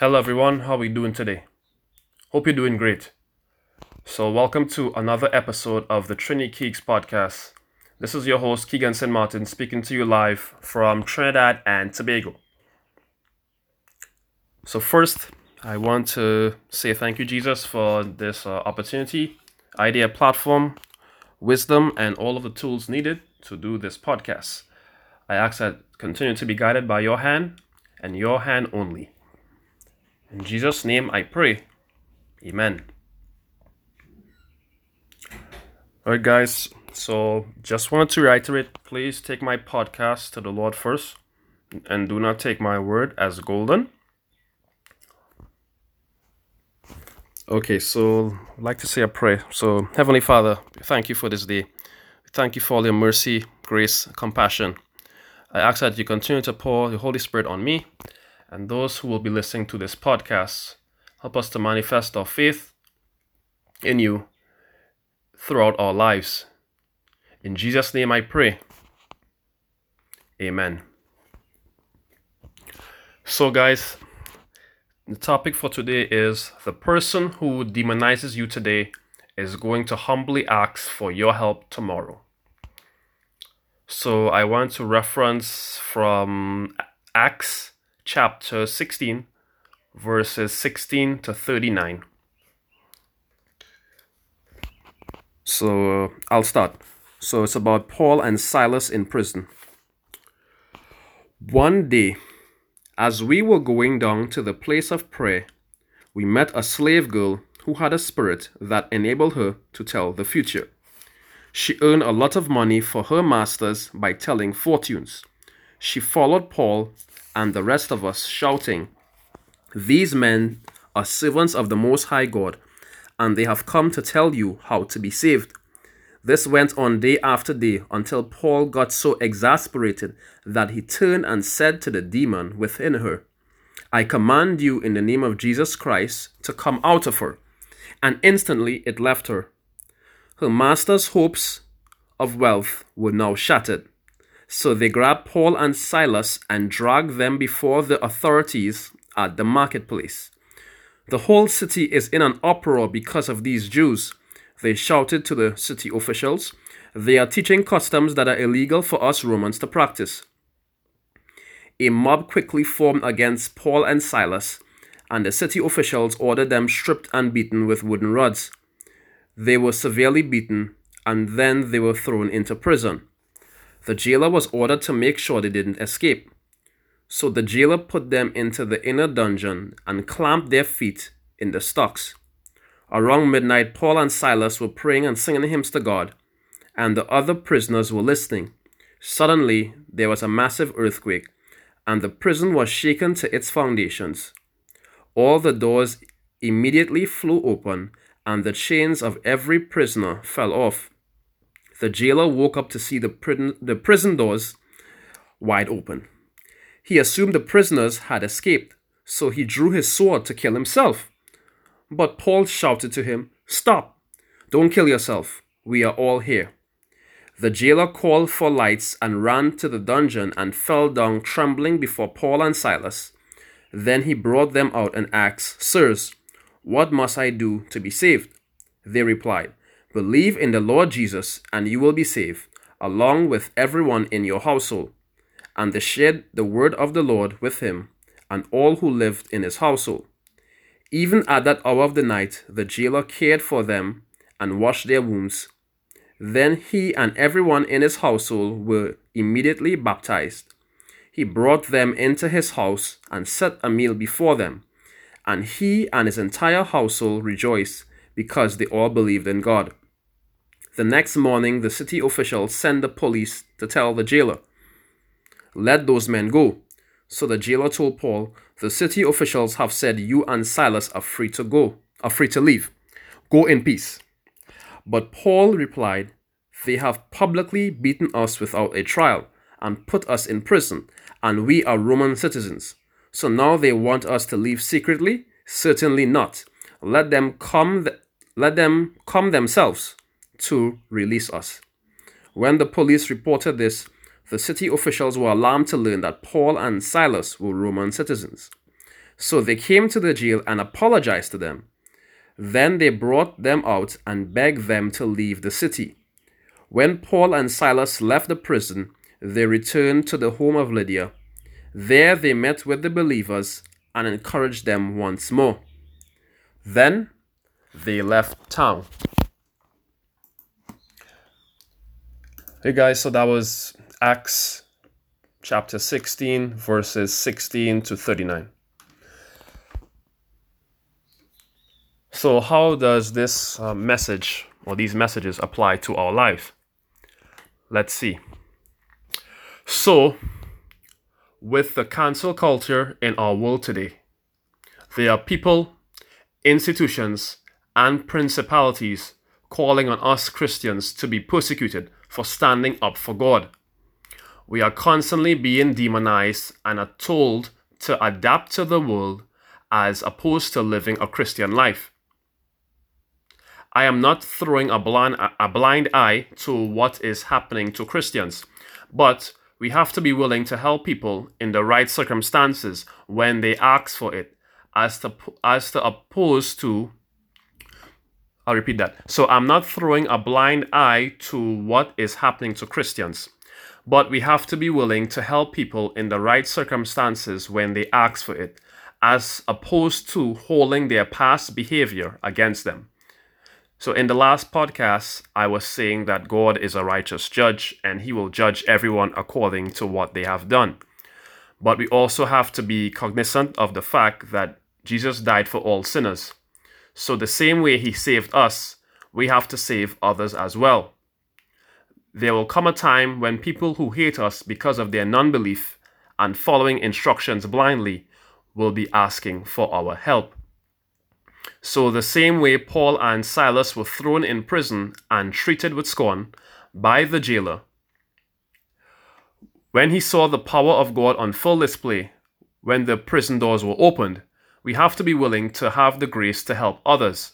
Hello everyone, how are we doing today? Hope you're doing great. So, welcome to another episode of the Trini Keeks podcast. This is your host Keegan St. Martin speaking to you live from Trinidad and Tobago. So, first, I want to say thank you, Jesus, for this uh, opportunity, idea platform, wisdom, and all of the tools needed to do this podcast. I ask that continue to be guided by your hand and your hand only. In Jesus' name I pray. Amen. Alright, guys, so just wanted to reiterate please take my podcast to the Lord first and do not take my word as golden. Okay, so I'd like to say a prayer. So, Heavenly Father, thank you for this day. Thank you for all your mercy, grace, compassion. I ask that you continue to pour the Holy Spirit on me and those who will be listening to this podcast. Help us to manifest our faith in you throughout our lives. In Jesus' name I pray. Amen. So, guys, the topic for today is the person who demonizes you today is going to humbly ask for your help tomorrow. So, I want to reference from Acts chapter 16, verses 16 to 39. So uh, I'll start. So it's about Paul and Silas in prison. One day, as we were going down to the place of prayer, we met a slave girl who had a spirit that enabled her to tell the future. She earned a lot of money for her masters by telling fortunes. She followed Paul and the rest of us, shouting, These men are servants of the Most High God, and they have come to tell you how to be saved. This went on day after day until Paul got so exasperated that he turned and said to the demon within her, I command you in the name of Jesus Christ to come out of her. And instantly it left her. Her master's hopes of wealth were now shattered. So they grabbed Paul and Silas and dragged them before the authorities at the marketplace. The whole city is in an uproar because of these Jews. They shouted to the city officials, They are teaching customs that are illegal for us Romans to practice. A mob quickly formed against Paul and Silas, and the city officials ordered them stripped and beaten with wooden rods. They were severely beaten, and then they were thrown into prison. The jailer was ordered to make sure they didn't escape. So the jailer put them into the inner dungeon and clamped their feet in the stocks. Around midnight, Paul and Silas were praying and singing hymns to God, and the other prisoners were listening. Suddenly, there was a massive earthquake, and the prison was shaken to its foundations. All the doors immediately flew open, and the chains of every prisoner fell off the jailer woke up to see the prison, the prison doors wide open. He assumed the prisoners had escaped, so he drew his sword to kill himself. But Paul shouted to him, Stop! Don't kill yourself. We are all here. The jailer called for lights and ran to the dungeon and fell down trembling before Paul and Silas. Then he brought them out and asked, Sirs, what must I do to be saved? They replied, Believe in the Lord Jesus, and you will be saved, along with everyone in your household. And they shared the word of the Lord with him and all who lived in his household. Even at that hour of the night, the jailer cared for them and washed their wounds. Then he and everyone in his household were immediately baptized. He brought them into his house and set a meal before them. And he and his entire household rejoiced because they all believed in God. The next morning, the city officials sent the police to tell the jailer, Let those men go. So the jailer told Paul, The city officials have said you and Silas are free to go, are free to leave. Go in peace. But Paul replied, They have publicly beaten us without a trial and put us in prison, and we are Roman citizens. So now they want us to leave secretly? Certainly not. Let them come th- let them come themselves to release us. When the police reported this, the city officials were alarmed to learn that Paul and Silas were Roman citizens. So they came to the jail and apologized to them. Then they brought them out and begged them to leave the city. When Paul and Silas left the prison, they returned to the home of Lydia. There they met with the believers and encouraged them once more. Then they left town. Hey guys, so that was Acts chapter 16, verses 16 to 39. So, how does this uh, message or these messages apply to our life? Let's see. So, with the cancel culture in our world today, there are people, institutions, and principalities calling on us Christians to be persecuted for standing up for God. We are constantly being demonized and are told to adapt to the world as opposed to living a Christian life. I am not throwing a blind, a blind eye to what is happening to Christians, but we have to be willing to help people in the right circumstances when they ask for it, as to, as to opposed to I'll repeat that. So I'm not throwing a blind eye to what is happening to Christians, but we have to be willing to help people in the right circumstances when they ask for it, as opposed to holding their past behavior against them. So, in the last podcast, I was saying that God is a righteous judge and he will judge everyone according to what they have done. But we also have to be cognizant of the fact that Jesus died for all sinners. So, the same way He saved us, we have to save others as well. There will come a time when people who hate us because of their non belief and following instructions blindly will be asking for our help. So, the same way Paul and Silas were thrown in prison and treated with scorn by the jailer, when he saw the power of God on full display, when the prison doors were opened, we have to be willing to have the grace to help others.